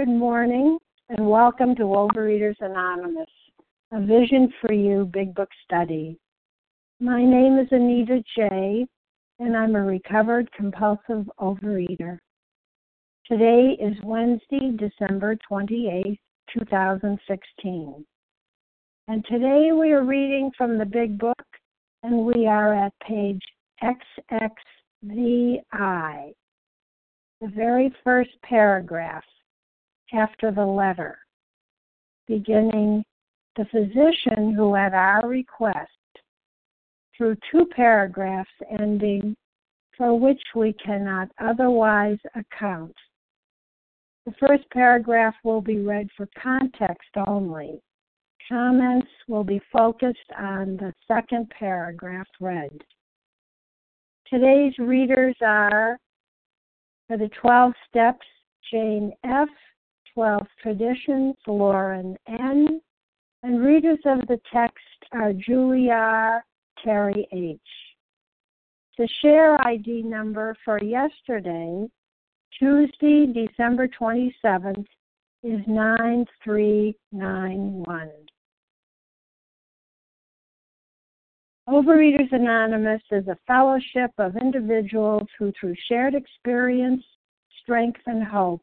Good morning and welcome to Overeaters Anonymous, a Vision for You Big Book study. My name is Anita J., and I'm a recovered compulsive overeater. Today is Wednesday, December 28, 2016. And today we are reading from the Big Book, and we are at page XXVI, the very first paragraph after the letter, beginning the physician who, at our request, through two paragraphs ending, for which we cannot otherwise account. The first paragraph will be read for context only. Comments will be focused on the second paragraph read. Today's readers are for the 12 steps, Jane F., 12 traditions, Lauren N., and readers of the text are Julia Terry H. The share ID number for yesterday, Tuesday, December 27th, is 9391. Overeaters Anonymous is a fellowship of individuals who, through shared experience, strength, and hope,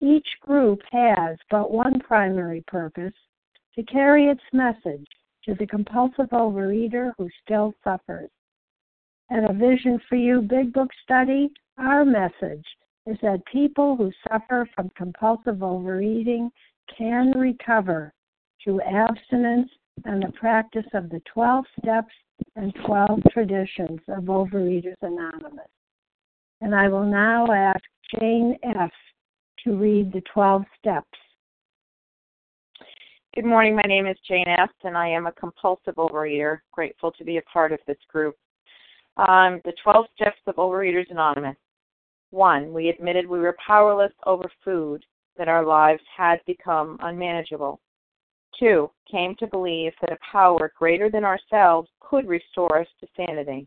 each group has but one primary purpose to carry its message to the compulsive overeater who still suffers. At a Vision for You Big Book study, our message is that people who suffer from compulsive overeating can recover through abstinence and the practice of the 12 steps and 12 traditions of Overeaters Anonymous. And I will now ask Jane F to read the 12 steps. Good morning. My name is Jane S., and I am a compulsive overeater. Grateful to be a part of this group. Um, the 12 steps of Overeaters Anonymous. One, we admitted we were powerless over food, that our lives had become unmanageable. Two, came to believe that a power greater than ourselves could restore us to sanity.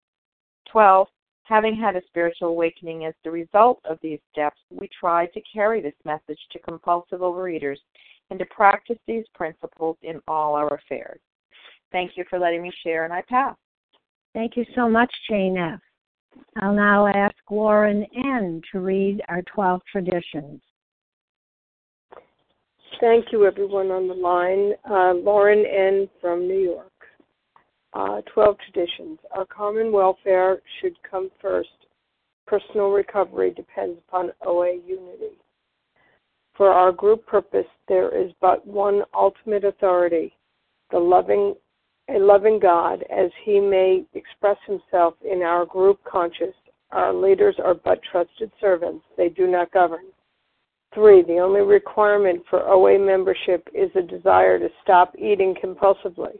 12. Having had a spiritual awakening as the result of these steps, we try to carry this message to compulsive overeaters and to practice these principles in all our affairs. Thank you for letting me share, and I pass. Thank you so much, Jane F. I'll now ask Lauren N. to read our 12 traditions. Thank you, everyone on the line. Uh, Lauren N. from New York. Uh, 12 traditions. Our common welfare should come first. Personal recovery depends upon OA unity. For our group purpose, there is but one ultimate authority the loving a loving God as he may express himself in our group conscious. Our leaders are but trusted servants, they do not govern. Three, the only requirement for OA membership is a desire to stop eating compulsively.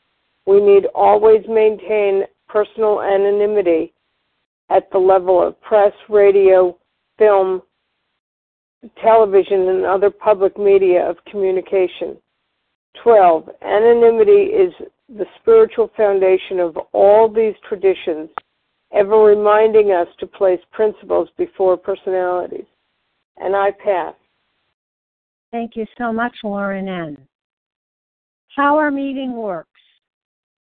We need always maintain personal anonymity at the level of press, radio, film, television, and other public media of communication. 12. Anonymity is the spiritual foundation of all these traditions, ever reminding us to place principles before personalities. And I pass. Thank you so much, Lauren N. How our meeting works.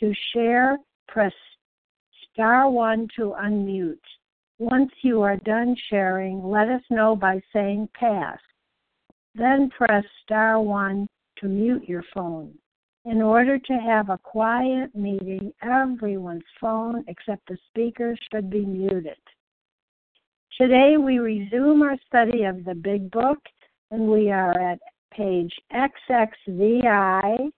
To share, press star one to unmute. Once you are done sharing, let us know by saying pass. Then press star one to mute your phone. In order to have a quiet meeting, everyone's phone except the speaker should be muted. Today we resume our study of the Big Book, and we are at page XXVI,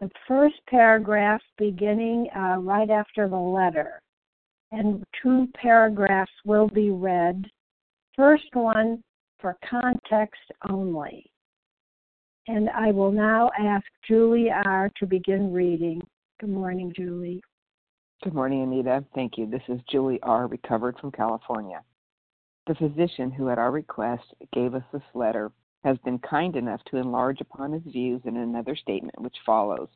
the first paragraph beginning uh, right after the letter. And two paragraphs will be read. First one for context only. And I will now ask Julie R. to begin reading. Good morning, Julie. Good morning, Anita. Thank you. This is Julie R., recovered from California. The physician who, at our request, gave us this letter has been kind enough to enlarge upon his views in another statement which follows.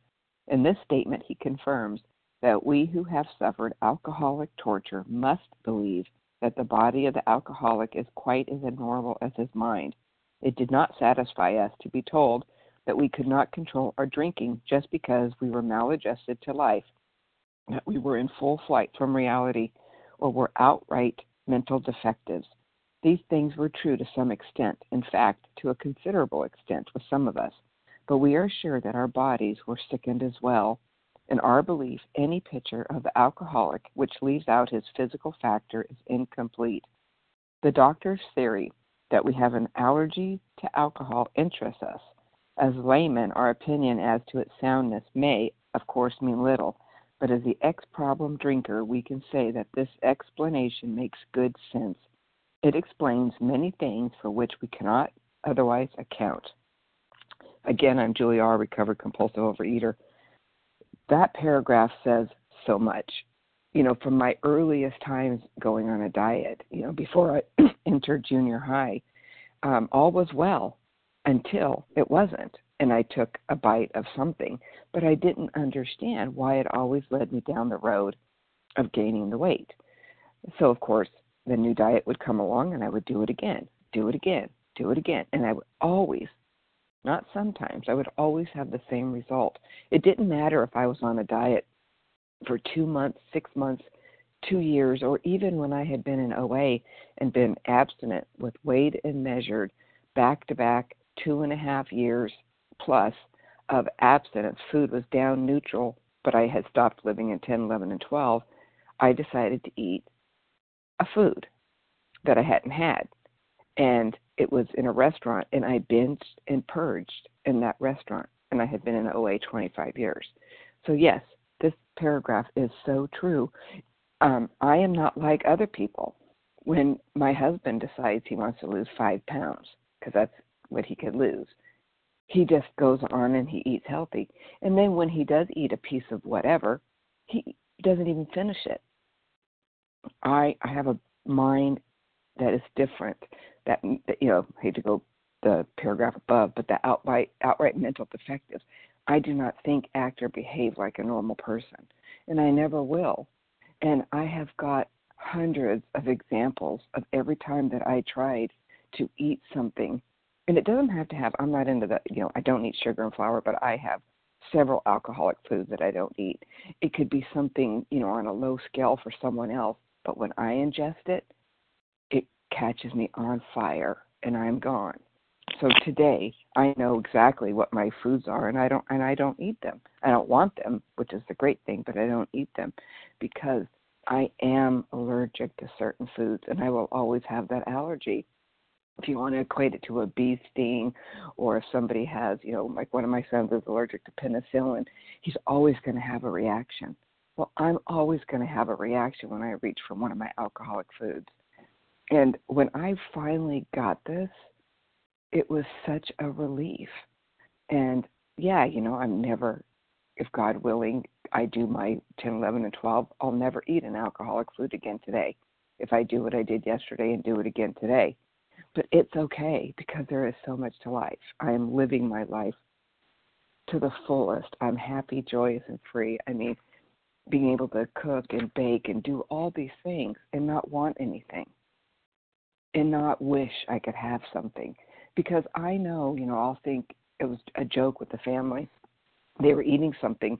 In this statement, he confirms that we who have suffered alcoholic torture must believe that the body of the alcoholic is quite as abnormal as his mind it did not satisfy us to be told that we could not control our drinking just because we were maladjusted to life, that we were in full flight from reality, or were outright mental defectives. These things were true to some extent, in fact, to a considerable extent with some of us, but we are sure that our bodies were sickened as well. In our belief, any picture of the alcoholic which leaves out his physical factor is incomplete. The doctor's theory that we have an allergy to alcohol interests us. As laymen, our opinion as to its soundness may, of course, mean little, but as the ex problem drinker, we can say that this explanation makes good sense. It explains many things for which we cannot otherwise account. Again, I'm Julie R., recovered compulsive overeater. That paragraph says so much. You know, from my earliest times going on a diet, you know, before I entered junior high, um, all was well until it wasn't. And I took a bite of something, but I didn't understand why it always led me down the road of gaining the weight. So, of course, the new diet would come along and I would do it again, do it again, do it again. And I would always, not sometimes, I would always have the same result. It didn't matter if I was on a diet for two months, six months, two years, or even when I had been in OA and been abstinent with weighed and measured back to back two and a half years plus of abstinence. Food was down neutral, but I had stopped living in 10, 11, and 12. I decided to eat a food that I hadn't had. And it was in a restaurant, and I binged and purged in that restaurant. And I had been in OA 25 years. So, yes, this paragraph is so true. Um, I am not like other people. When my husband decides he wants to lose five pounds, because that's what he could lose, he just goes on and he eats healthy. And then when he does eat a piece of whatever, he doesn't even finish it. I I have a mind that is different. That, you know, hate to go the paragraph above, but the outright outright mental defectives. I do not think, act, or behave like a normal person, and I never will. And I have got hundreds of examples of every time that I tried to eat something, and it doesn't have to have. I'm not into the, you know, I don't eat sugar and flour, but I have several alcoholic foods that I don't eat. It could be something, you know, on a low scale for someone else, but when I ingest it, it catches me on fire and I'm gone. So today I know exactly what my foods are and I don't and I don't eat them. I don't want them, which is the great thing, but I don't eat them because I am allergic to certain foods and I will always have that allergy. If you want to equate it to a bee sting or if somebody has, you know, like one of my sons is allergic to penicillin, he's always going to have a reaction. Well, I'm always going to have a reaction when I reach for one of my alcoholic foods. And when I finally got this, it was such a relief. And yeah, you know, I'm never, if God willing, I do my 10, 11, and 12, I'll never eat an alcoholic food again today. If I do what I did yesterday and do it again today. But it's okay because there is so much to life. I am living my life to the fullest. I'm happy, joyous, and free. I mean, being able to cook and bake and do all these things and not want anything and not wish I could have something because I know, you know, I'll think it was a joke with the family. They were eating something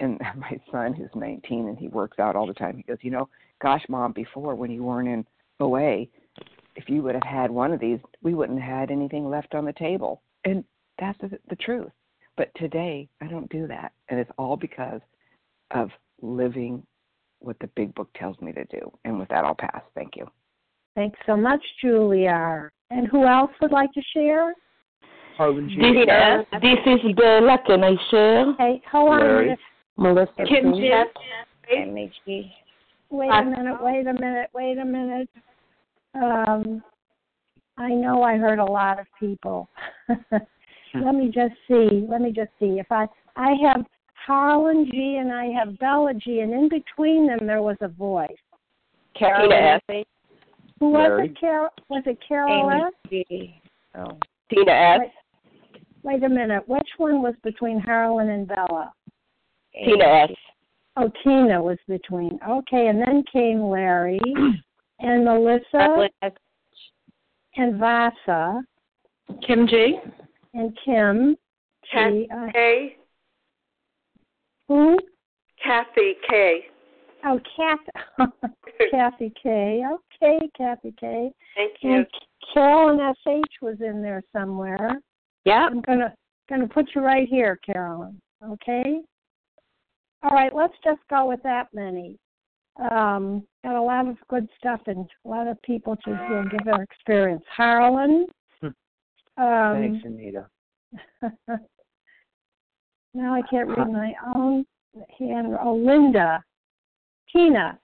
and my son who's 19 and he works out all the time he goes, "You know, gosh mom, before when you weren't in OA, if you would have had one of these, we wouldn't have had anything left on the table." And that's the, the truth. But today, I don't do that, and it's all because of living what the big book tells me to do. And with that, I'll pass. Thank you. Thanks so much, Julia. And who else would like to share? Harlan G. This, this is Bella. Can I share? Hey, hold on a minute. Melissa. Kim please. G. Wait a minute, wait a minute, wait a minute. Um, I know I heard a lot of people. let me just see. Let me just see. If I I have Harlan G and I have Bella G, and in between them there was a voice. Carolyn S. Who was it? Carol? Was it Carol Amy S? G. Oh. Tina S. Wait, wait a minute. Which one was between Harlan and Bella? Tina S. Oh, Tina was between. Okay, and then came Larry and Melissa and Vasa Kim G. and Kim. Kat G, uh, K. who? Kathy K. Oh, Kathy. Kathy K. Okay, Kathy K. Thank you. And Carolyn SH was in there somewhere. Yeah. I'm gonna gonna put you right here, Carolyn. Okay. All right, let's just go with that many. Um, got a lot of good stuff and a lot of people to you give their experience. Harlan. Um, Thanks, Anita. now I can't read my own. hand. Oh, Linda, Tina,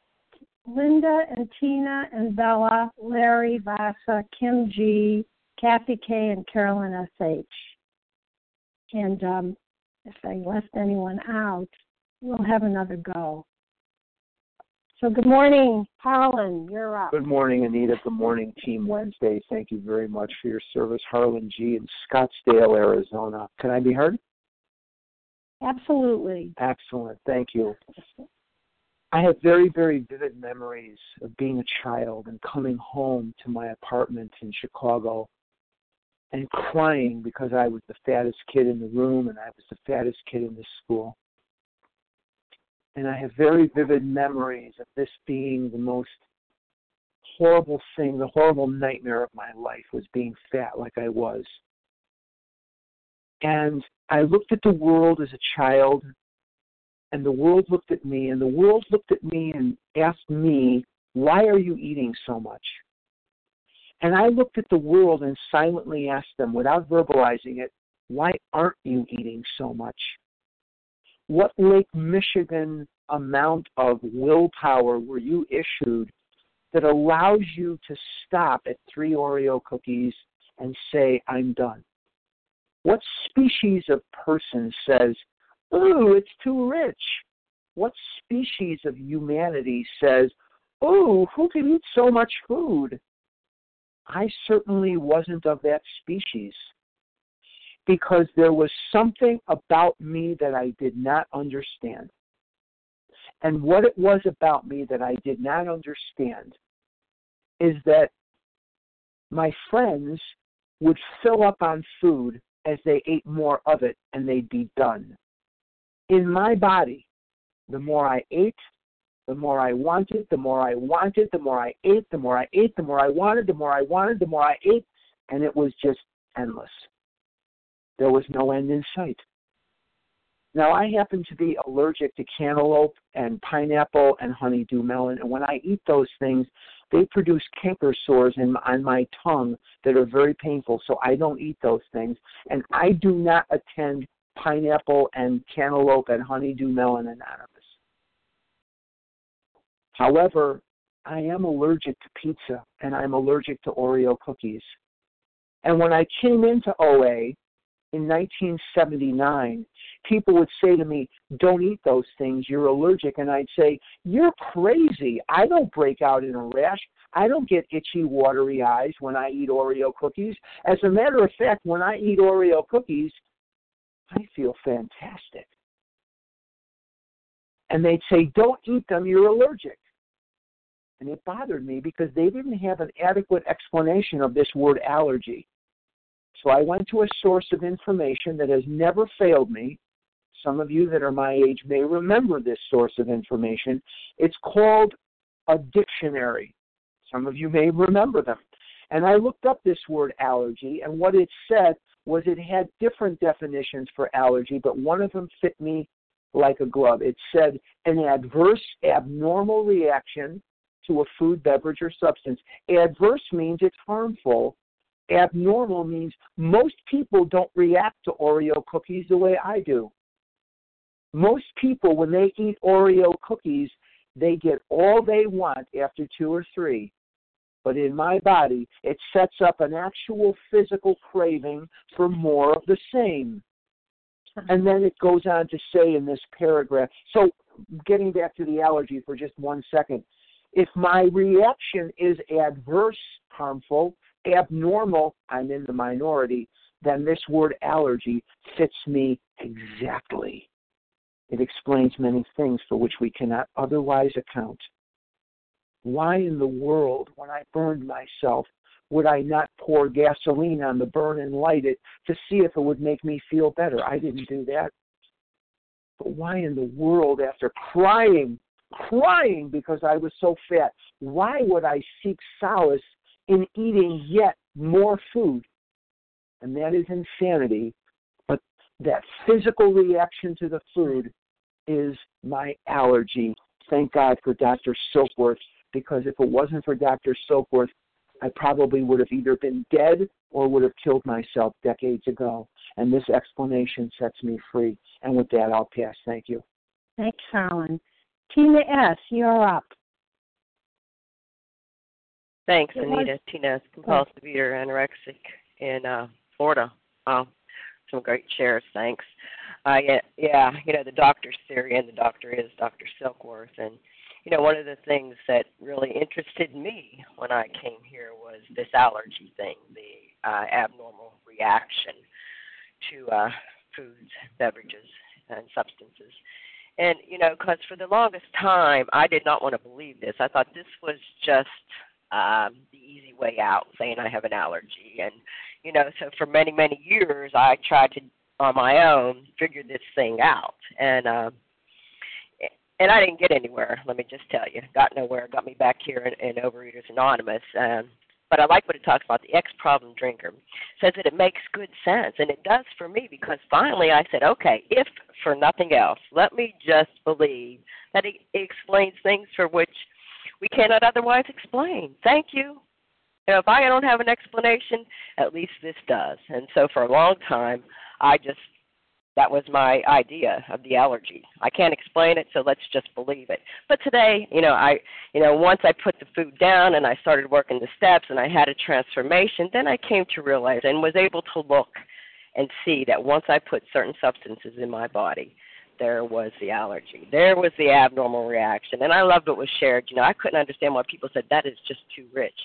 Linda and Tina and Bella, Larry, Vasa, Kim G, Kathy K, and Carolyn S.H. And um, if I left anyone out, we'll have another go. So good morning, Harlan. You're up. Good morning, Anita. Good morning, Team Wednesday. Thank you very much for your service, Harlan G. in Scottsdale, Arizona. Can I be heard? Absolutely. Excellent. Thank you. I have very, very vivid memories of being a child and coming home to my apartment in Chicago and crying because I was the fattest kid in the room and I was the fattest kid in the school. And I have very vivid memories of this being the most horrible thing, the horrible nightmare of my life was being fat like I was. And I looked at the world as a child, and the world looked at me, and the world looked at me and asked me, Why are you eating so much? And I looked at the world and silently asked them, without verbalizing it, Why aren't you eating so much? what Lake Michigan amount of willpower were you issued that allows you to stop at three Oreo cookies and say, I'm done? What species of person says, Ooh, it's too rich? What species of humanity says, Ooh, who can eat so much food? I certainly wasn't of that species because there was something about me that I did not understand. And what it was about me that I did not understand is that my friends would fill up on food as they ate more of it and they'd be done. In my body, the more I ate, the more I wanted, the more I wanted, the more I ate, the more I ate, the more I wanted, the more I wanted, the more I ate, and it was just endless. There was no end in sight. Now, I happen to be allergic to cantaloupe and pineapple and honeydew melon, and when I eat those things, they produce canker sores in, on my tongue that are very painful, so I don't eat those things. And I do not attend pineapple and cantaloupe and honeydew melon anonymous. However, I am allergic to pizza and I'm allergic to Oreo cookies. And when I came into OA, in 1979, people would say to me, Don't eat those things, you're allergic. And I'd say, You're crazy. I don't break out in a rash. I don't get itchy, watery eyes when I eat Oreo cookies. As a matter of fact, when I eat Oreo cookies, I feel fantastic. And they'd say, Don't eat them, you're allergic. And it bothered me because they didn't have an adequate explanation of this word allergy. So I went to a source of information that has never failed me. Some of you that are my age may remember this source of information. It's called a dictionary. Some of you may remember them. And I looked up this word allergy, and what it said was it had different definitions for allergy, but one of them fit me like a glove. It said an adverse, abnormal reaction to a food, beverage, or substance. Adverse means it's harmful, abnormal means most people don't react to Oreo cookies the way I do. Most people, when they eat Oreo cookies, they get all they want after two or three. But in my body, it sets up an actual physical craving for more of the same. And then it goes on to say in this paragraph so, getting back to the allergy for just one second, if my reaction is adverse, harmful, abnormal, I'm in the minority, then this word allergy fits me exactly. It explains many things for which we cannot otherwise account. Why in the world, when I burned myself, would I not pour gasoline on the burn and light it to see if it would make me feel better? I didn't do that. But why in the world, after crying, crying because I was so fat, why would I seek solace in eating yet more food. And that is insanity. But that physical reaction to the food is my allergy. Thank God for Dr. Silkworth, because if it wasn't for Dr. Silkworth, I probably would have either been dead or would have killed myself decades ago. And this explanation sets me free. And with that, I'll pass. Thank you. Thanks, Harlan. Tina S., you're up. Thanks, Anita. Tina, compulsive eater, anorexic in uh, Florida. Wow, some great shares. Thanks. Uh, yeah, yeah, you know the doctor's theory, and the doctor is Dr. Silkworth, and you know one of the things that really interested me when I came here was this allergy thing, the uh, abnormal reaction to uh, foods, beverages, and substances. And you know, because for the longest time, I did not want to believe this. I thought this was just um, the easy way out, saying I have an allergy. And, you know, so for many, many years, I tried to, on my own, figure this thing out. And, um, and I didn't get anywhere, let me just tell you. Got nowhere, got me back here in, in Overeaters Anonymous. Um, but I like what it talks about. The ex problem drinker says that it makes good sense, and it does for me because finally I said, okay, if for nothing else, let me just believe that it explains things for which we cannot otherwise explain. Thank you. you know, if I don't have an explanation, at least this does. And so for a long time, I just that was my idea of the allergy. I can't explain it, so let's just believe it. But today, you know, I, you know, once I put the food down and I started working the steps and I had a transformation, then I came to realize and was able to look and see that once I put certain substances in my body, there was the allergy. There was the abnormal reaction. And I loved what was shared. You know, I couldn't understand why people said that is just too rich.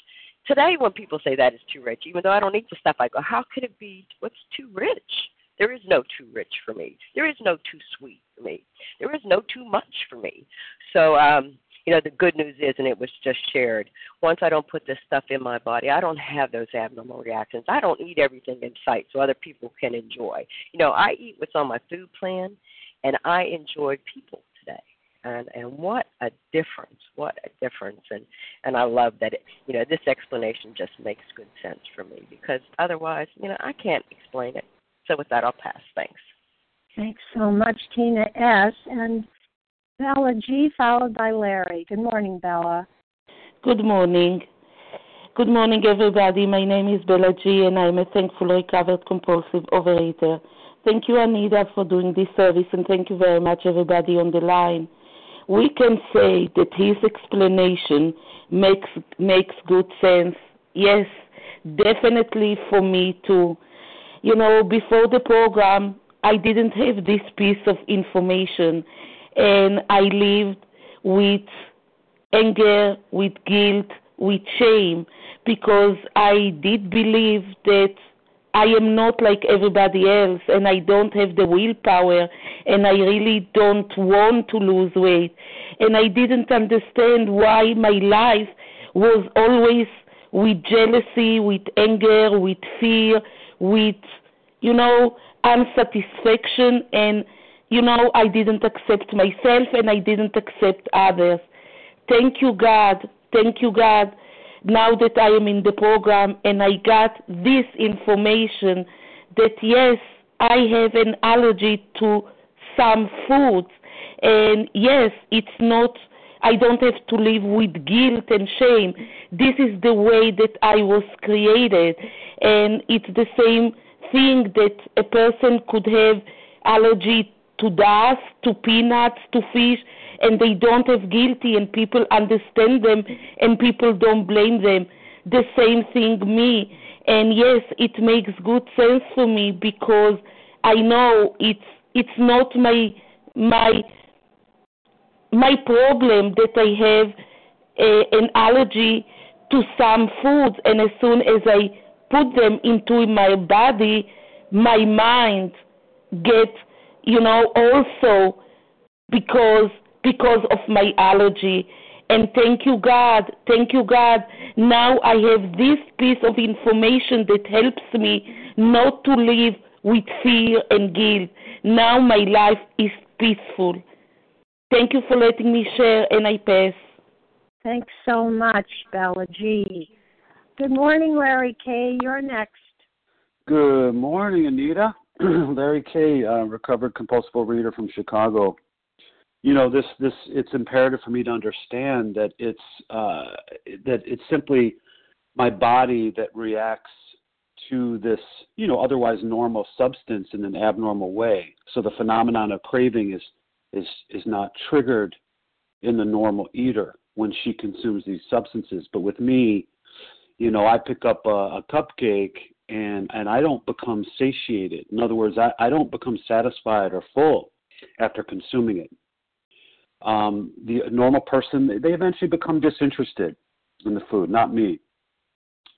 Today, when people say that is too rich, even though I don't eat the stuff, I go, how could it be what's too rich? There is no too rich for me. There is no too sweet for me. There is no too much for me. So, um, you know, the good news is, and it was just shared, once I don't put this stuff in my body, I don't have those abnormal reactions. I don't eat everything in sight so other people can enjoy. You know, I eat what's on my food plan, and I enjoyed people today. And and what a difference! What a difference! And and I love that it, you know this explanation just makes good sense for me because otherwise, you know, I can't explain it. So with that, I'll pass. Thanks. Thanks so much, Tina S. And Bella G, followed by Larry. Good morning, Bella. Good morning. Good morning, everybody. My name is Bella G, and I'm a thankful recovered compulsive overeater. Thank you, Anita, for doing this service, and thank you very much, everybody on the line. We can say that his explanation makes makes good sense. Yes, definitely for me too. You know, before the program, I didn't have this piece of information, and I lived with anger, with guilt, with shame, because I did believe that I am not like everybody else and I don't have the willpower and I really don't want to lose weight. And I didn't understand why my life was always with jealousy, with anger, with fear, with, you know, unsatisfaction. And, you know, I didn't accept myself and I didn't accept others. Thank you, God. Thank you, God now that I am in the program and I got this information that yes, I have an allergy to some foods, and yes, it's not. I don't have to live with guilt and shame. This is the way that I was created, and it's the same thing that a person could have allergy to dust, to peanuts, to fish and they don't have guilty and people understand them and people don't blame them. The same thing me. And yes, it makes good sense for me because I know it's it's not my my my problem that I have a, an allergy to some foods and as soon as I put them into my body, my mind get you know also because because of my allergy. And thank you, God. Thank you, God. Now I have this piece of information that helps me not to live with fear and guilt. Now my life is peaceful. Thank you for letting me share, and I pass. Thanks so much, Bella G. Good morning, Larry K. You're next. Good morning, Anita. Larry K., uh, recovered compulsive reader from Chicago you know this this it's imperative for me to understand that it's uh, that it's simply my body that reacts to this you know otherwise normal substance in an abnormal way so the phenomenon of craving is is is not triggered in the normal eater when she consumes these substances. But with me, you know, I pick up a, a cupcake and and I don't become satiated. In other words, I, I don't become satisfied or full after consuming it. Um, the normal person, they eventually become disinterested in the food, not me.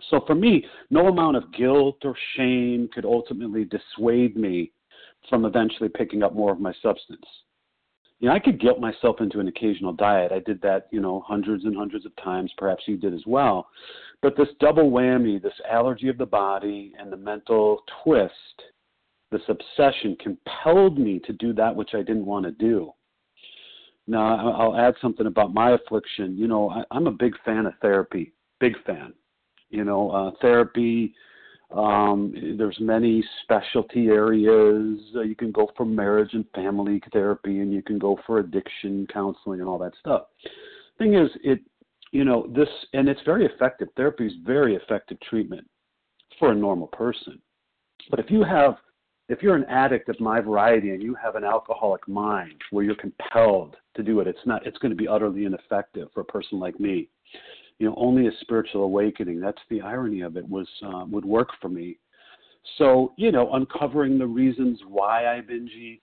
So for me, no amount of guilt or shame could ultimately dissuade me from eventually picking up more of my substance. You know, I could guilt myself into an occasional diet. I did that, you know, hundreds and hundreds of times. Perhaps you did as well. But this double whammy, this allergy of the body and the mental twist, this obsession compelled me to do that which I didn't want to do. Now, I'll add something about my affliction. You know, I, I'm a big fan of therapy, big fan. You know, uh, therapy. Um, there's many specialty areas. Uh, you can go for marriage and family therapy, and you can go for addiction counseling and all that stuff. Thing is, it, you know, this and it's very effective. Therapy is very effective treatment for a normal person. But if you have if you're an addict of my variety and you have an alcoholic mind where you're compelled to do it, it's not it's going to be utterly ineffective for a person like me. You know, only a spiritual awakening. That's the irony of it. Was uh, would work for me. So you know, uncovering the reasons why I binge eat,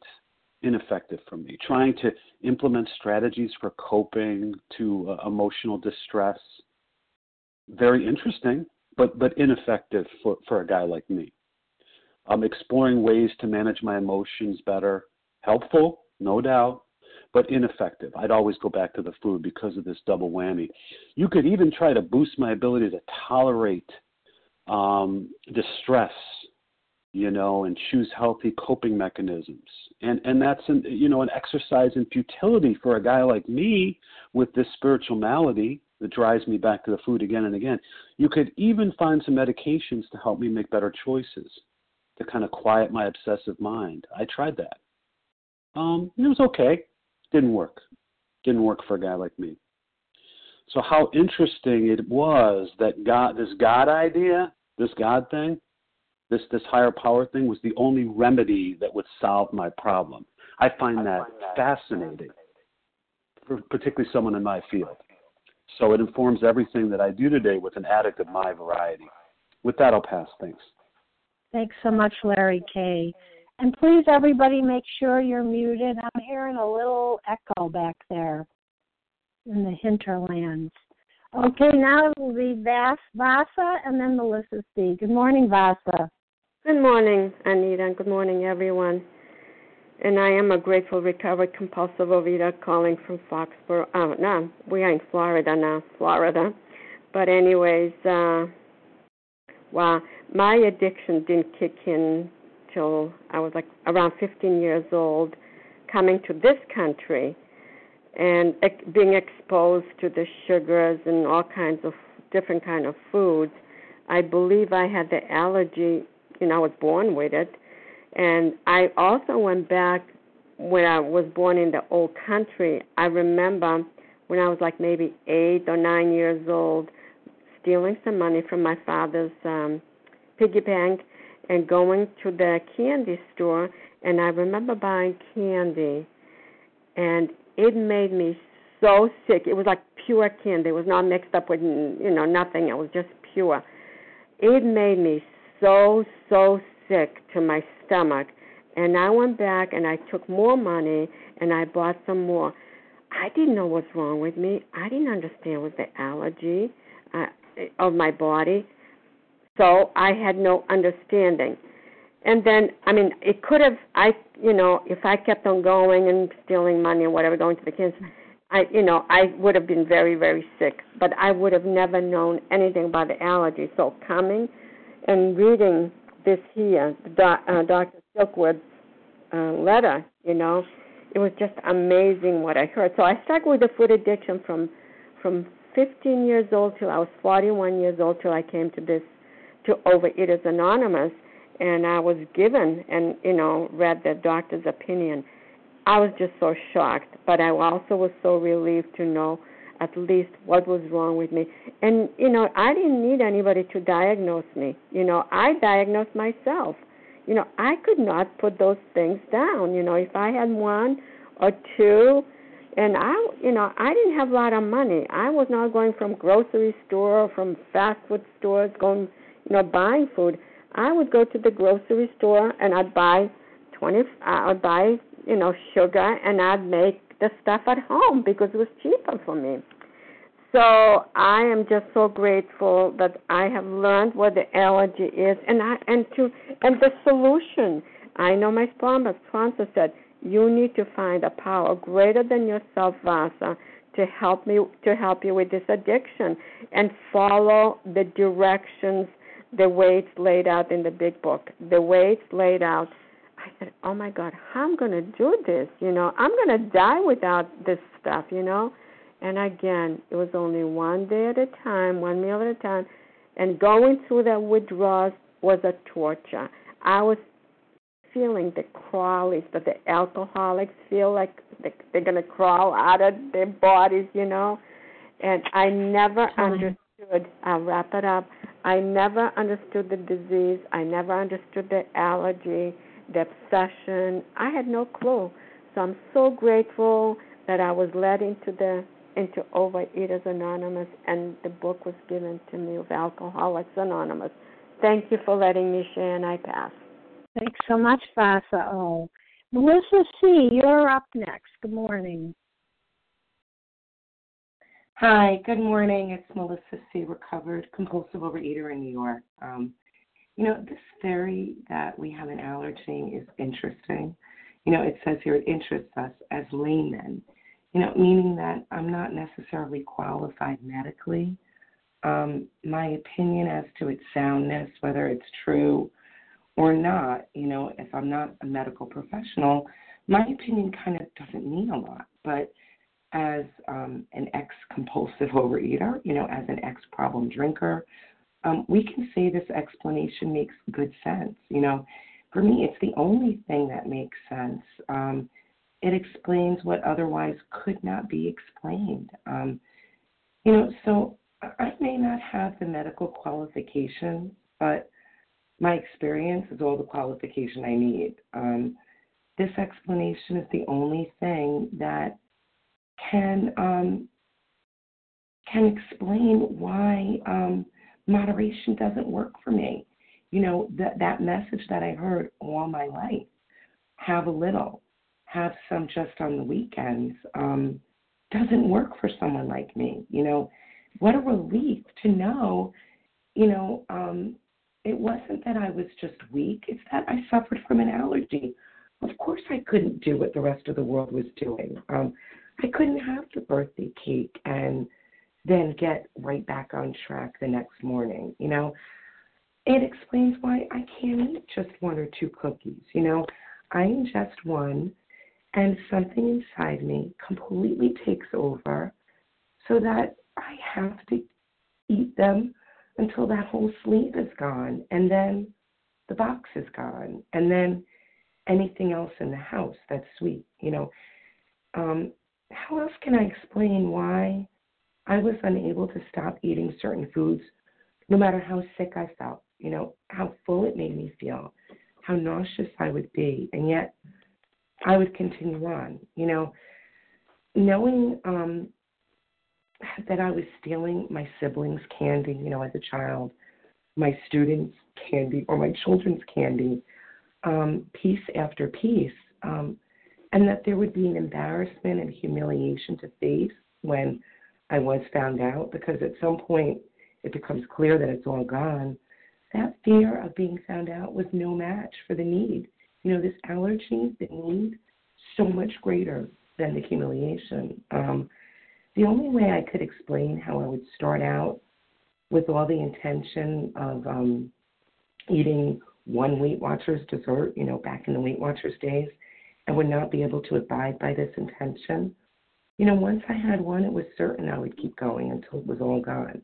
ineffective for me. Trying to implement strategies for coping to uh, emotional distress, very interesting, but but ineffective for for a guy like me. Um, exploring ways to manage my emotions better, helpful, no doubt, but ineffective. I'd always go back to the food because of this double whammy. You could even try to boost my ability to tolerate um, distress, you know, and choose healthy coping mechanisms. And and that's an you know an exercise in futility for a guy like me with this spiritual malady that drives me back to the food again and again. You could even find some medications to help me make better choices to kind of quiet my obsessive mind. I tried that. Um, it was okay. Didn't work. Didn't work for a guy like me. So how interesting it was that God, this God idea, this God thing, this this higher power thing was the only remedy that would solve my problem. I find that fascinating, for particularly someone in my field. So it informs everything that I do today with an addict of my variety. With that, I'll pass. Thanks. Thanks so much, Larry K. And please, everybody, make sure you're muted. I'm hearing a little echo back there in the hinterlands. Okay, now it will be Vas, Vasa and then Melissa C. Good morning, Vasa. Good morning, Anita, good morning, everyone. And I am a grateful recovered compulsive overeater calling from Foxborough. Oh, no, we are in Florida now, Florida. But, anyways, uh, wow, my addiction didn't kick in till I was like around 15 years old, coming to this country and being exposed to the sugars and all kinds of different kind of foods. I believe I had the allergy, you know, I was born with it. And I also went back when I was born in the old country. I remember when I was like maybe eight or nine years old, stealing some money from my father's um, piggy bank and going to the candy store and I remember buying candy and it made me so sick. It was like pure candy. It was not mixed up with you know nothing. It was just pure. It made me so so sick to my stomach. And I went back and I took more money and I bought some more. I didn't know what's wrong with me. I didn't understand was the allergy uh, of my body. So I had no understanding. And then, I mean, it could have, I, you know, if I kept on going and stealing money or whatever, going to the kids, I, you know, I would have been very, very sick. But I would have never known anything about the allergy. So coming and reading this here, doc, uh, Dr. Silkwood's uh, letter, you know, it was just amazing what I heard. So I struggled with the food addiction from from 15 years old till I was 41 years old till I came to this to Overeaters Anonymous, and I was given and you know read the doctor's opinion. I was just so shocked, but I also was so relieved to know at least what was wrong with me. And you know, I didn't need anybody to diagnose me. You know, I diagnosed myself. You know, I could not put those things down. You know, if I had one or two. And I, you know, I didn't have a lot of money. I was not going from grocery store or from fast food stores, going, know, buying food. I would go to the grocery store and I'd buy twenty. I'd buy, you know, sugar and I'd make the stuff at home because it was cheaper for me. So I am just so grateful that I have learned what the allergy is, and I and to and the solution. I know my sponsor, sponsor said you need to find a power greater than yourself, Vasa, to help me to help you with this addiction, and follow the directions the way it's laid out in the big book, the way it's laid out. I said, "Oh my God, how am I going to do this? You know, I'm going to die without this stuff. You know." And again, it was only one day at a time, one meal at a time. And going through that withdrawals was a torture. I was feeling the crawlies that the alcoholics feel like they're going to crawl out of their bodies, you know. And I never understood, I'll wrap it up. I never understood the disease. I never understood the allergy, the obsession. I had no clue. So I'm so grateful that I was led into the into Overeaters Anonymous, and the book was given to me of Alcoholics Anonymous. Thank you for letting me share, and I pass. Thanks so much, Vasa. Oh, Melissa C., you're up next. Good morning. Hi, good morning. It's Melissa C., recovered compulsive overeater in New York. Um, you know, this theory that we have an allergy is interesting. You know, it says here it interests us as laymen you know, meaning that I'm not necessarily qualified medically. Um, my opinion as to its soundness, whether it's true or not, you know, if I'm not a medical professional, my opinion kind of doesn't mean a lot. But as um, an ex compulsive overeater, you know, as an ex problem drinker, um, we can say this explanation makes good sense. You know, for me, it's the only thing that makes sense. Um, it explains what otherwise could not be explained. Um, you know, so I may not have the medical qualification, but my experience is all the qualification I need. Um, this explanation is the only thing that can um, can explain why um, moderation doesn't work for me. You know that that message that I heard all my life: have a little, have some just on the weekends um, doesn't work for someone like me. You know, what a relief to know, you know, um, it wasn't that I was just weak, it's that I suffered from an allergy. Of course, I couldn't do what the rest of the world was doing. Um, I couldn't have the birthday cake and then get right back on track the next morning. You know, it explains why I can't eat just one or two cookies. You know, I ingest one and something inside me completely takes over so that I have to eat them until that whole sleeve is gone and then the box is gone and then anything else in the house that's sweet you know um how else can i explain why i was unable to stop eating certain foods no matter how sick i felt you know how full it made me feel how nauseous i would be and yet I would continue on. You know, knowing um, that I was stealing my siblings' candy, you know, as a child, my students' candy or my children's candy, um, piece after piece, um, and that there would be an embarrassment and humiliation to face when I was found out, because at some point it becomes clear that it's all gone. That fear of being found out was no match for the need you know, this allergy, the need, so much greater than the humiliation. Um, the only way I could explain how I would start out with all the intention of um, eating one Weight Watchers dessert, you know, back in the Weight Watchers days, and would not be able to abide by this intention. You know, once I had one, it was certain I would keep going until it was all gone.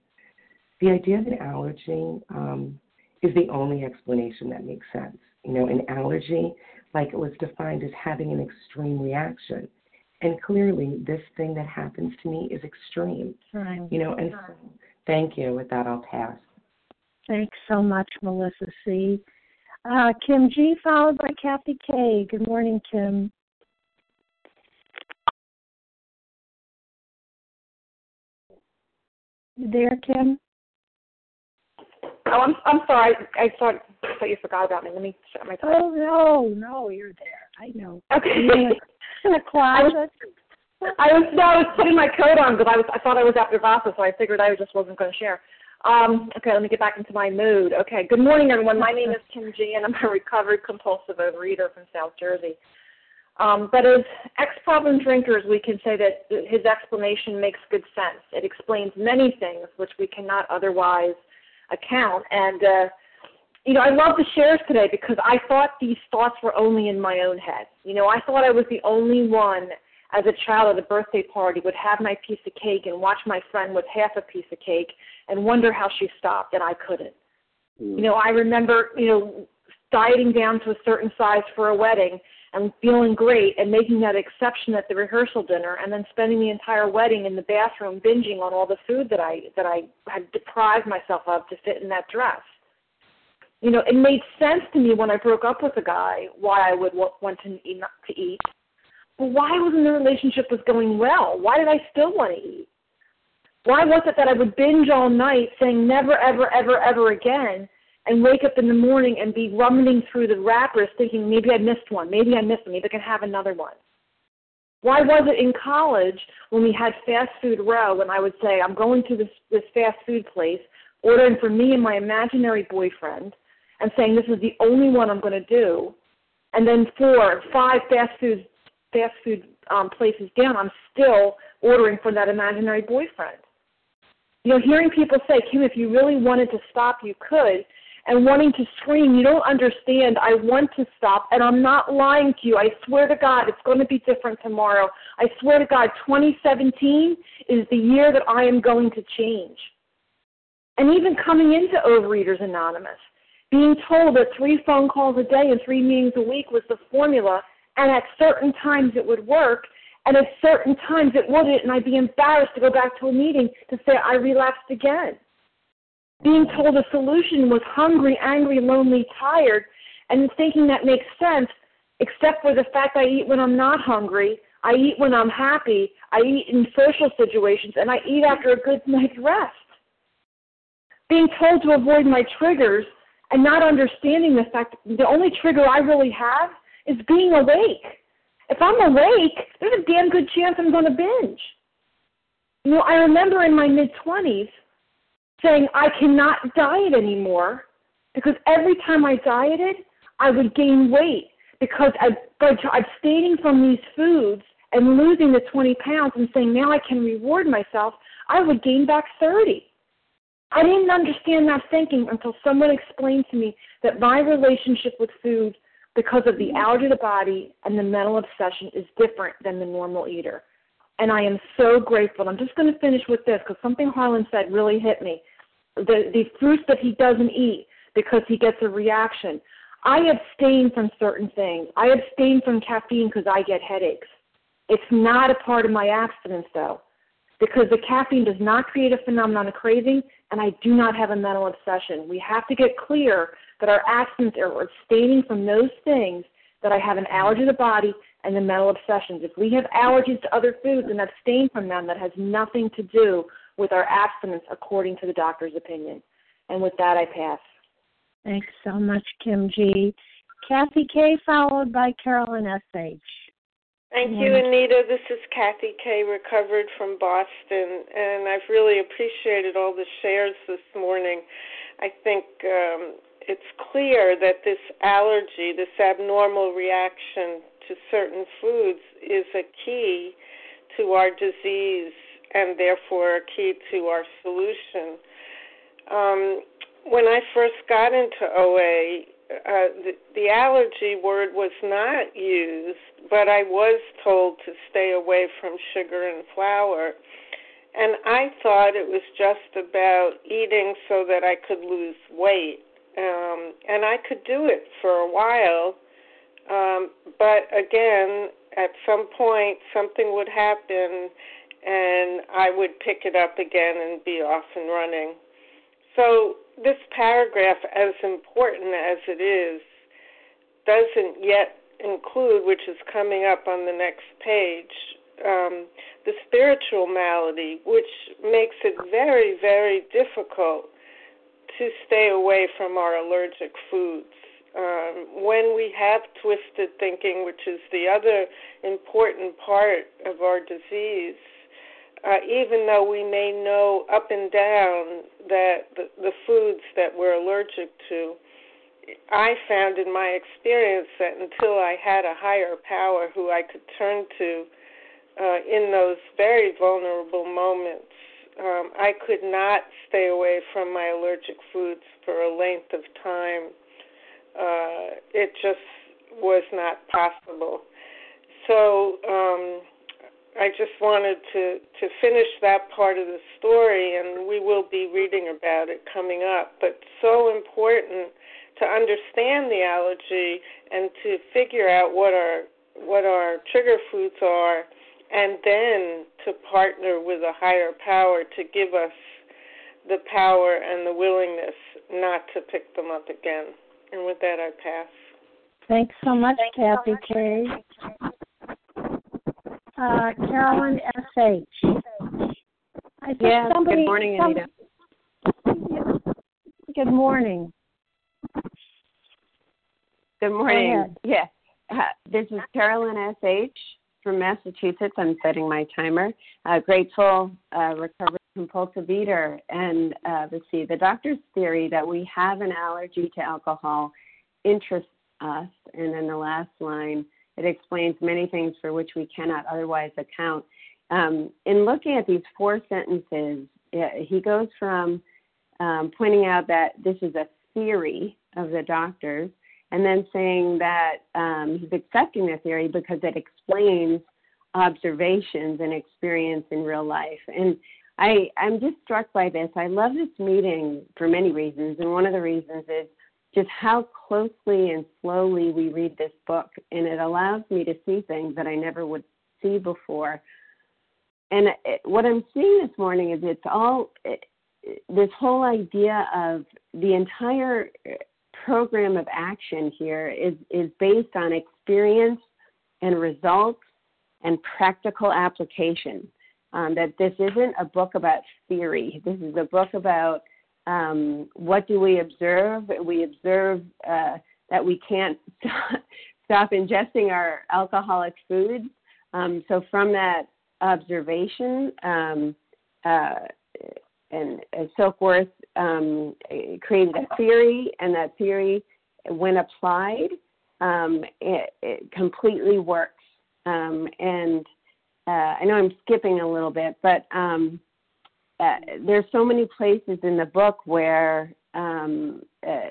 The idea of an allergy um, is the only explanation that makes sense. You know, an allergy, like it was defined as having an extreme reaction. And clearly, this thing that happens to me is extreme. Right. You know, and so, thank you. With that, I'll pass. Thanks so much, Melissa C. Uh, Kim G, followed by Kathy K. Good morning, Kim. You there, Kim? Oh, I'm I'm sorry. I thought I thought you forgot about me. Let me shut my. Door. Oh no, no, you're there. I know. Okay. In closet. I was no, I was putting my coat on because I was I thought I was after Vasa, so I figured I just wasn't going to share. Um, okay, let me get back into my mood. Okay, good morning, everyone. My name is Kim G, and I'm a recovered compulsive overeater from South Jersey. Um, but as ex-problem drinkers, we can say that his explanation makes good sense. It explains many things which we cannot otherwise account. And uh, you know, I love the shares today because I thought these thoughts were only in my own head. You know, I thought I was the only one as a child at a birthday party would have my piece of cake and watch my friend with half a piece of cake and wonder how she stopped and I couldn't. Mm. You know, I remember, you know, dieting down to a certain size for a wedding and feeling great and making that exception at the rehearsal dinner and then spending the entire wedding in the bathroom binging on all the food that I that I had deprived myself of to fit in that dress. You know, it made sense to me when I broke up with a guy why I would want to eat, to eat. But why wasn't the relationship was going well? Why did I still want to eat? Why was it that I would binge all night saying never, ever, ever, ever again and wake up in the morning and be rummaging through the wrappers thinking maybe I missed one, maybe I missed one, maybe I can have another one. Why was it in college when we had fast food row when I would say I'm going to this this fast food place, ordering for me and my imaginary boyfriend, and saying this is the only one I'm going to do, and then four, five fast food fast food um, places down, I'm still ordering for that imaginary boyfriend. You know, hearing people say, Kim, if you really wanted to stop, you could and wanting to scream, you don't understand. I want to stop, and I'm not lying to you. I swear to God, it's going to be different tomorrow. I swear to God, 2017 is the year that I am going to change. And even coming into Overeaters Anonymous, being told that three phone calls a day and three meetings a week was the formula, and at certain times it would work, and at certain times it wouldn't, and I'd be embarrassed to go back to a meeting to say I relapsed again being told the solution was hungry, angry, lonely, tired, and thinking that makes sense, except for the fact I eat when I'm not hungry, I eat when I'm happy, I eat in social situations, and I eat after a good night's rest. Being told to avoid my triggers and not understanding the fact the only trigger I really have is being awake. If I'm awake, there's a damn good chance I'm going to binge. You know, I remember in my mid 20s, saying I cannot diet anymore because every time I dieted, I would gain weight because I, by abstaining from these foods and losing the 20 pounds and saying now I can reward myself, I would gain back 30. I didn't understand that thinking until someone explained to me that my relationship with food, because of the allergy to the body and the mental obsession, is different than the normal eater. And I am so grateful. I'm just going to finish with this because something Harlan said really hit me. The, the fruits that he doesn't eat because he gets a reaction. I abstain from certain things. I abstain from caffeine because I get headaches. It's not a part of my abstinence, though, because the caffeine does not create a phenomenon of craving, and I do not have a mental obsession. We have to get clear that our abstinence are abstaining from those things that I have an allergy to the body and the mental obsessions. If we have allergies to other foods and abstain from them, that has nothing to do with our abstinence according to the doctor's opinion. And with that, I pass. Thanks so much, Kim G. Kathy K, followed by Carolyn S.H. Thank you, Anita. This is Kathy K, recovered from Boston, and I've really appreciated all the shares this morning. I think um, it's clear that this allergy, this abnormal reaction to certain foods is a key to our disease and therefore a key to our solution. Um, when I first got into OA, uh, the, the allergy word was not used, but I was told to stay away from sugar and flour. And I thought it was just about eating so that I could lose weight. Um, and I could do it for a while um, but again, at some point, something would happen, and I would pick it up again and be off and running. So, this paragraph, as important as it is, doesn't yet include, which is coming up on the next page, um, the spiritual malady, which makes it very, very difficult to stay away from our allergic foods. Um, when we have twisted thinking, which is the other important part of our disease, uh, even though we may know up and down that the, the foods that we're allergic to, I found in my experience that until I had a higher power who I could turn to uh, in those very vulnerable moments, um, I could not stay away from my allergic foods for a length of time. Uh, it just was not possible. So um, I just wanted to to finish that part of the story, and we will be reading about it coming up. But so important to understand the allergy and to figure out what our what our trigger foods are and then to partner with a higher power to give us the power and the willingness not to pick them up again. And with that, I pass. Thanks so much, Thanks Kathy so much. K. Uh, Carolyn S.H. I think yes, somebody, good morning, Anita. Good morning. Good morning. Yeah. Uh, this is Carolyn S.H from Massachusetts. I'm setting my timer. Uh, grateful, uh, recovered compulsive eater. And uh, let's see, the doctor's theory that we have an allergy to alcohol interests us. And then the last line, it explains many things for which we cannot otherwise account. Um, in looking at these four sentences, he goes from um, pointing out that this is a theory of the doctors and then saying that um, he's accepting the theory because it explains observations and experience in real life. And I, I'm just struck by this. I love this meeting for many reasons, and one of the reasons is just how closely and slowly we read this book, and it allows me to see things that I never would see before. And it, what I'm seeing this morning is it's all it, this whole idea of the entire program of action here is, is based on experience and results and practical application. Um, that this isn't a book about theory. This is a book about um, what do we observe. We observe uh, that we can't stop ingesting our alcoholic foods. Um, so from that observation, um, uh, and so forth, um, created a theory, and that theory, when applied, um, it, it, completely works. Um, and uh, I know I'm skipping a little bit, but um, uh, there's so many places in the book where um, uh,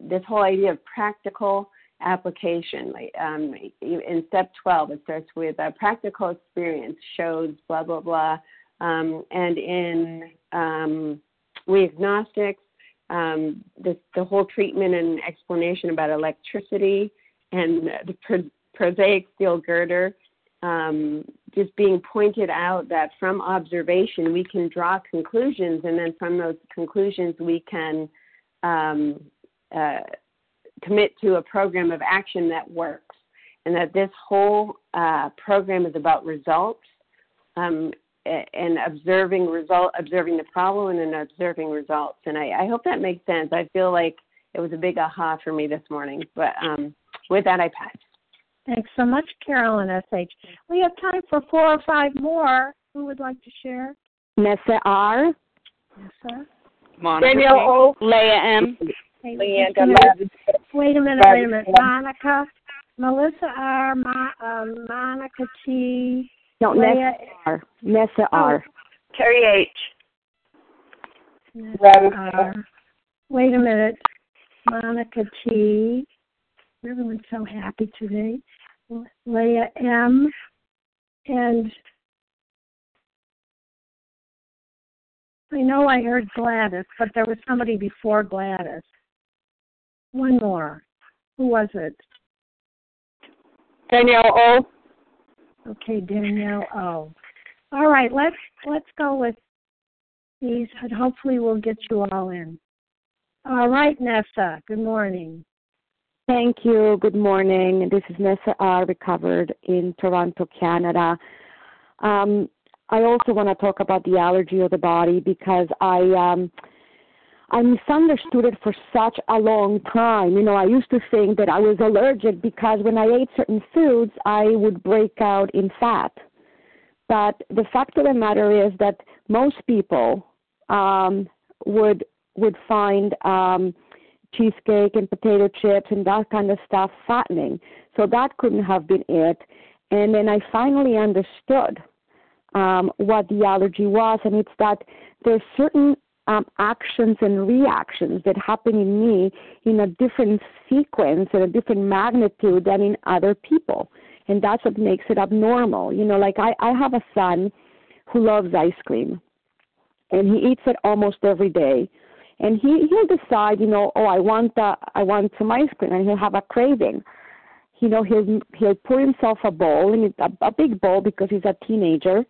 this whole idea of practical application. Like, um, in step 12, it starts with a practical experience shows blah blah blah, um, and in um, we agnostics, um, the, the whole treatment and explanation about electricity and the pro- prosaic steel girder, um, just being pointed out that from observation we can draw conclusions, and then from those conclusions we can um, uh, commit to a program of action that works, and that this whole uh, program is about results. Um, and observing result, observing the problem, and then observing results. And I, I, hope that makes sense. I feel like it was a big aha for me this morning. But um, with that, I pass. Thanks so much, Carolyn S.H. We have time for four or five more. Who would like to share? Nessa R. Nessa. Monica. Danielle O. Leah M. Hey, wait, a minute, wait a minute. Wait a minute. Monica. Melissa R. Ma, uh, Monica T. No, Nessa R. Nessa oh. R. Terry H. Nessa R. Wait a minute. Monica T. Everyone's so happy today. Leah M. And I know I heard Gladys, but there was somebody before Gladys. One more. Who was it? Danielle O. Okay, Danielle. Oh, all right. Let's let's go with these, and hopefully we'll get you all in. All right, Nessa. Good morning. Thank you. Good morning. This is Nessa R. Recovered in Toronto, Canada. Um, I also want to talk about the allergy of the body because I um, I misunderstood it for such a long time. You know, I used to think that I was allergic because when I ate certain foods, I would break out in fat. But the fact of the matter is that most people um, would would find um, cheesecake and potato chips and that kind of stuff fattening. So that couldn't have been it. And then I finally understood um, what the allergy was, and it's that there's certain um, actions and reactions that happen in me in a different sequence and a different magnitude than in other people. And that's what makes it abnormal. You know, like I, I have a son who loves ice cream and he eats it almost every day. And he he'll decide, you know, oh, I want the I want some ice cream, and he'll have a craving. You know, he'll he'll pour himself a bowl, and a, a big bowl because he's a teenager,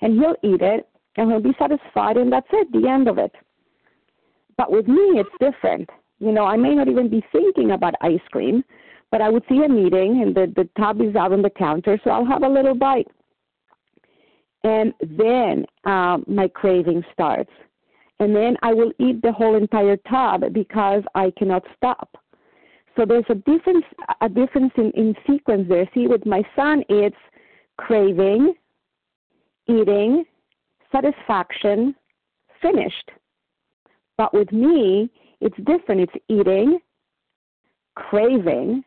and he'll eat it, and he'll be satisfied, and that's it, the end of it. But with me, it's different. You know, I may not even be thinking about ice cream, but I would see a meeting, and the the tub is out on the counter, so I'll have a little bite and then um, my craving starts. And then I will eat the whole entire tub because I cannot stop. So there's a difference, a difference in, in sequence there. See, with my son, it's craving, eating, satisfaction, finished. But with me, it's different. It's eating, craving,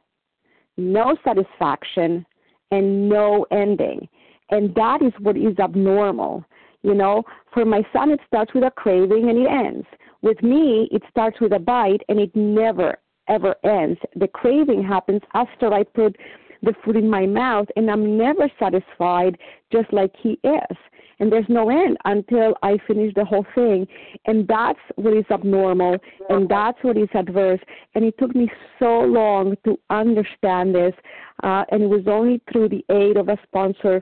no satisfaction, and no ending. And that is what is abnormal. You know, for my son, it starts with a craving and it ends. With me, it starts with a bite and it never, ever ends. The craving happens after I put the food in my mouth and I'm never satisfied just like he is. And there's no end until I finish the whole thing. And that's what is abnormal and that's what is adverse. And it took me so long to understand this. Uh, and it was only through the aid of a sponsor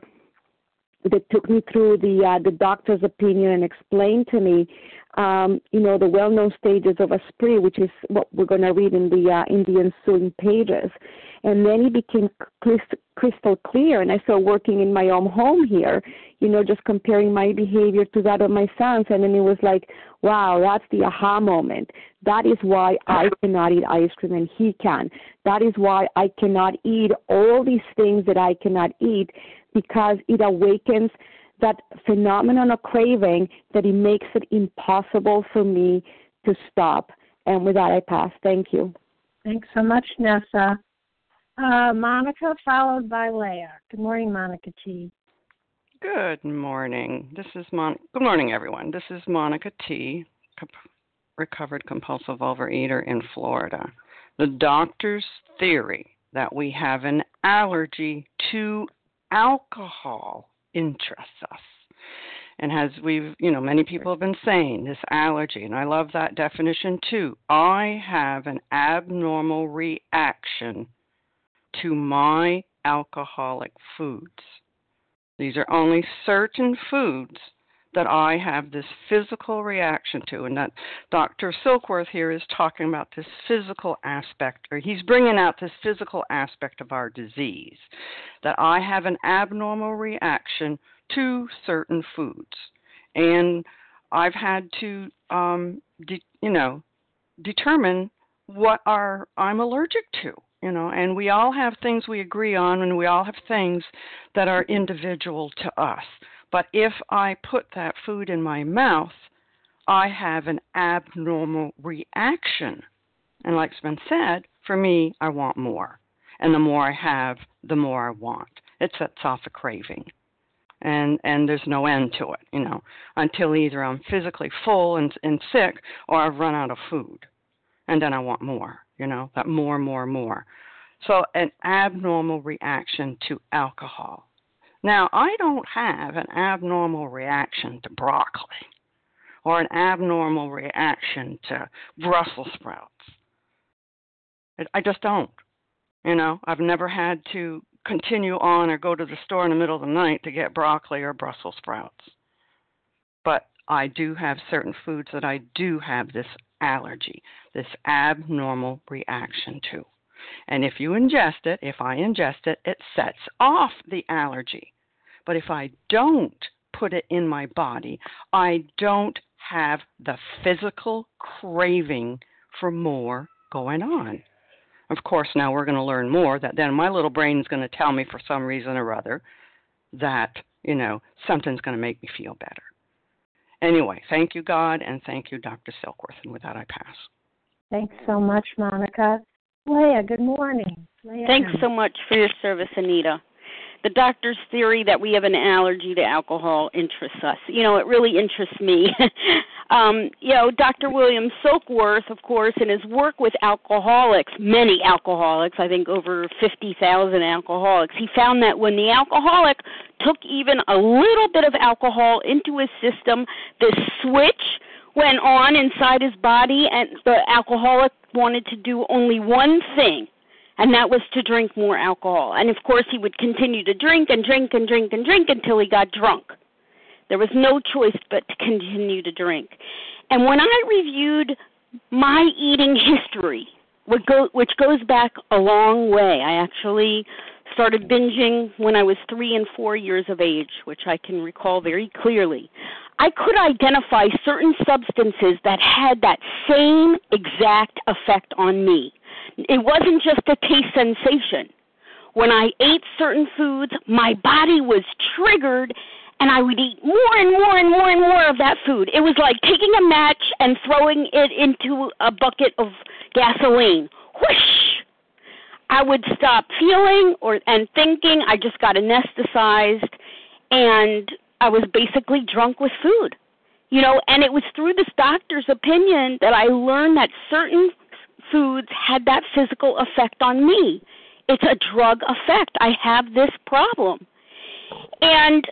that took me through the uh, the doctor's opinion and explained to me, um, you know, the well-known stages of a spree, which is what we're going to read in the uh, in the ensuing pages. And then it became crystal clear, and I started working in my own home here, you know, just comparing my behavior to that of my sons, and then it was like, wow, that's the aha moment. That is why I cannot eat ice cream and he can. That is why I cannot eat all these things that I cannot eat because it awakens that phenomenon of craving that it makes it impossible for me to stop. And with that, I pass. Thank you. Thanks so much, Nessa. Uh, Monica, followed by Leah. Good morning, Monica T. Good morning. This is Mon. Good morning, everyone. This is Monica T, recovered compulsive overeater in Florida. The doctor's theory that we have an allergy to alcohol interests us. And as we've, you know, many people have been saying, this allergy, and I love that definition too. I have an abnormal reaction to my alcoholic foods. These are only certain foods that I have this physical reaction to, and that Dr. Silkworth here is talking about this physical aspect, or he's bringing out this physical aspect of our disease, that I have an abnormal reaction to certain foods, and I've had to, um, de- you know, determine what are I'm allergic to you know and we all have things we agree on and we all have things that are individual to us but if I put that food in my mouth, I have an abnormal reaction. And like it's been said, for me, I want more. And the more I have, the more I want. It sets off a craving. And and there's no end to it, you know, until either I'm physically full and, and sick or I've run out of food. And then I want more, you know, that more, more, more. So an abnormal reaction to alcohol. Now, I don't have an abnormal reaction to broccoli or an abnormal reaction to Brussels sprouts. I just don't. You know, I've never had to continue on or go to the store in the middle of the night to get broccoli or Brussels sprouts. But I do have certain foods that I do have this allergy, this abnormal reaction to. And if you ingest it, if I ingest it, it sets off the allergy. But if I don't put it in my body, I don't have the physical craving for more going on. Of course, now we're going to learn more that then my little brain is going to tell me for some reason or other that, you know, something's going to make me feel better. Anyway, thank you, God, and thank you, Dr. Silkworth. And with that, I pass. Thanks so much, Monica. Leah, good morning. Leah. Thanks so much for your service, Anita the doctor's theory that we have an allergy to alcohol interests us. You know, it really interests me. um, you know, Dr. William Silkworth, of course, in his work with alcoholics, many alcoholics, I think over 50,000 alcoholics, he found that when the alcoholic took even a little bit of alcohol into his system, the switch went on inside his body, and the alcoholic wanted to do only one thing and that was to drink more alcohol. And of course, he would continue to drink and drink and drink and drink until he got drunk. There was no choice but to continue to drink. And when I reviewed my eating history, which goes back a long way, I actually started binging when I was three and four years of age, which I can recall very clearly. I could identify certain substances that had that same exact effect on me. It wasn't just a taste sensation. When I ate certain foods, my body was triggered and I would eat more and more and more and more of that food. It was like taking a match and throwing it into a bucket of gasoline. Whoosh! I would stop feeling or and thinking. I just got anesthetized and I was basically drunk with food. You know, and it was through this doctor's opinion that I learned that certain foods had that physical effect on me. It's a drug effect. I have this problem. And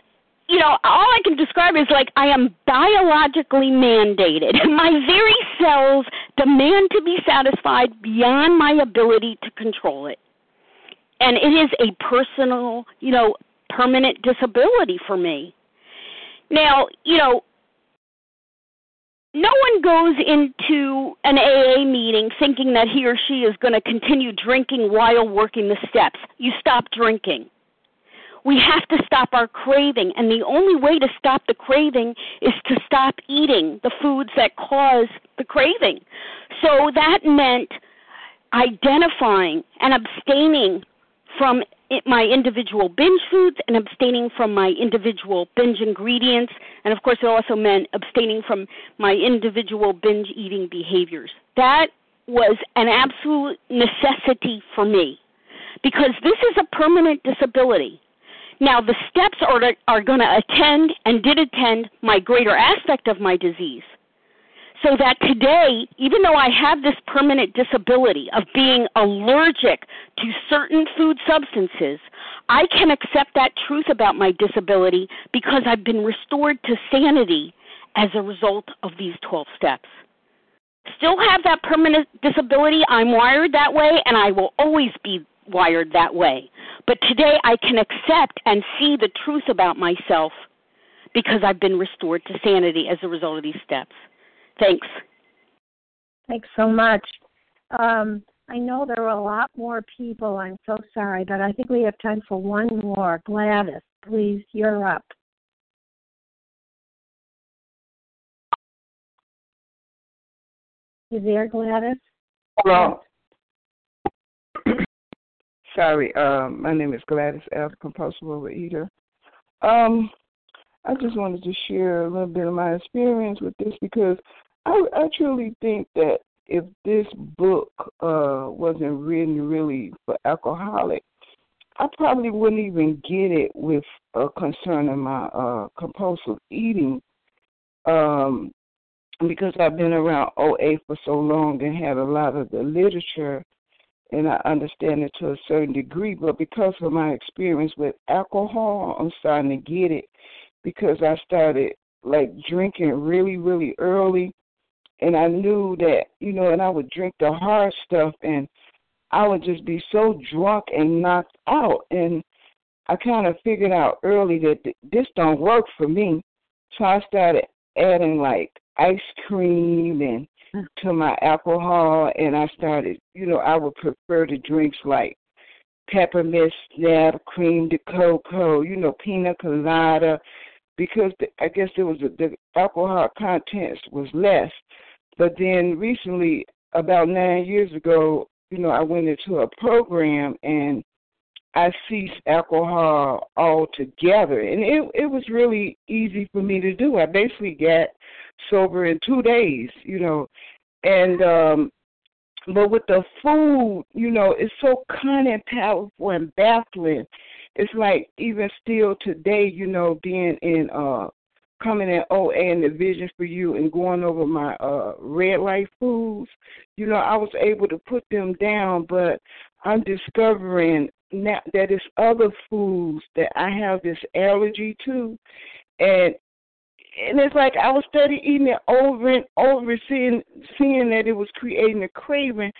you know, all I can describe is like I am biologically mandated. My very cells demand to be satisfied beyond my ability to control it. And it is a personal, you know, permanent disability for me. Now, you know, no one goes into an AA meeting thinking that he or she is going to continue drinking while working the steps. You stop drinking. We have to stop our craving, and the only way to stop the craving is to stop eating the foods that cause the craving. So that meant identifying and abstaining from my individual binge foods and abstaining from my individual binge ingredients. And of course, it also meant abstaining from my individual binge eating behaviors. That was an absolute necessity for me because this is a permanent disability. Now, the steps are, are going to attend and did attend my greater aspect of my disease so that today, even though I have this permanent disability of being allergic to certain food substances, I can accept that truth about my disability because I've been restored to sanity as a result of these 12 steps. Still have that permanent disability. I'm wired that way, and I will always be wired that way. But today I can accept and see the truth about myself because I've been restored to sanity as a result of these steps. Thanks. Thanks so much. Um, I know there are a lot more people. I'm so sorry, but I think we have time for one more. Gladys, please, you're up. You there, Gladys? Hello. Sorry, um, my name is Gladys L, compulsive overeater. Um, I just wanted to share a little bit of my experience with this because I, I truly think that if this book uh, wasn't written really for alcoholics, I probably wouldn't even get it with uh, concerning my uh, compulsive eating um, because I've been around OA for so long and had a lot of the literature and I understand it to a certain degree. But because of my experience with alcohol, I'm starting to get it because I started like drinking really, really early. And I knew that, you know, and I would drink the hard stuff and I would just be so drunk and knocked out. And I kind of figured out early that this don't work for me. So I started adding like ice cream and mm. to my alcohol and I started, you know, I would prefer the drinks like peppermint snap, cream de cocoa, you know, pina colada, because the, I guess there was a, the alcohol contents was less. But then recently, about nine years ago, you know, I went into a program and I ceased alcohol altogether, and it it was really easy for me to do. I basically got sober in two days, you know, and um but with the food, you know, it's so kind and powerful and baffling. It's like even still today, you know, being in uh coming in OA and the vision for you and going over my uh red light foods, you know, I was able to put them down, but I'm discovering now that it's other foods that I have this allergy to. And and it's like I was studying eating it over and over, seeing seeing that it was creating a craving,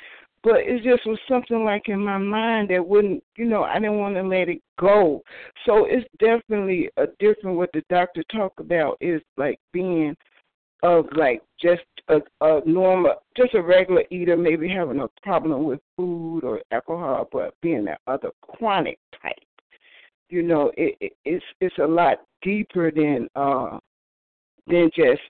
but it just was something like in my mind that wouldn't, you know, I didn't want to let it go. So it's definitely a different what the doctor talked about is like being of like just a, a normal, just a regular eater, maybe having a problem with food or alcohol, but being that other chronic type, you know, it, it it's it's a lot deeper than uh than just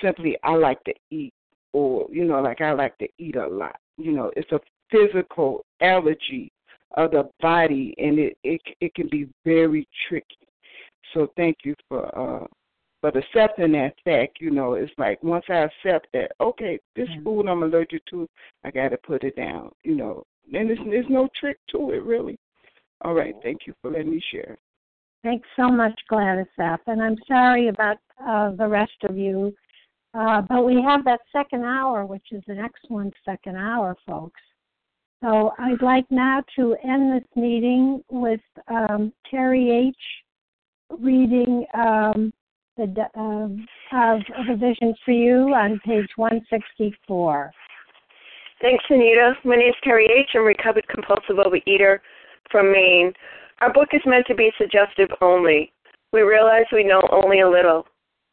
simply I like to eat or you know like I like to eat a lot. You know, it's a physical allergy of the body and it it it can be very tricky. So thank you for uh but accepting that fact, you know, it's like once I accept that, okay, this mm-hmm. food I'm allergic to, I got to put it down, you know. And there's, there's no trick to it, really. All right, thank you for letting me share. Thanks so much, Gladys F. And I'm sorry about uh, the rest of you. Uh, but we have that second hour, which is an excellent second hour, folks. So I'd like now to end this meeting with um, Terry H. reading um, the um, of vision for you on page 164. Thanks, Anita. My name is Terry H. I'm a recovered compulsive overeater from Maine. Our book is meant to be suggestive only. We realize we know only a little.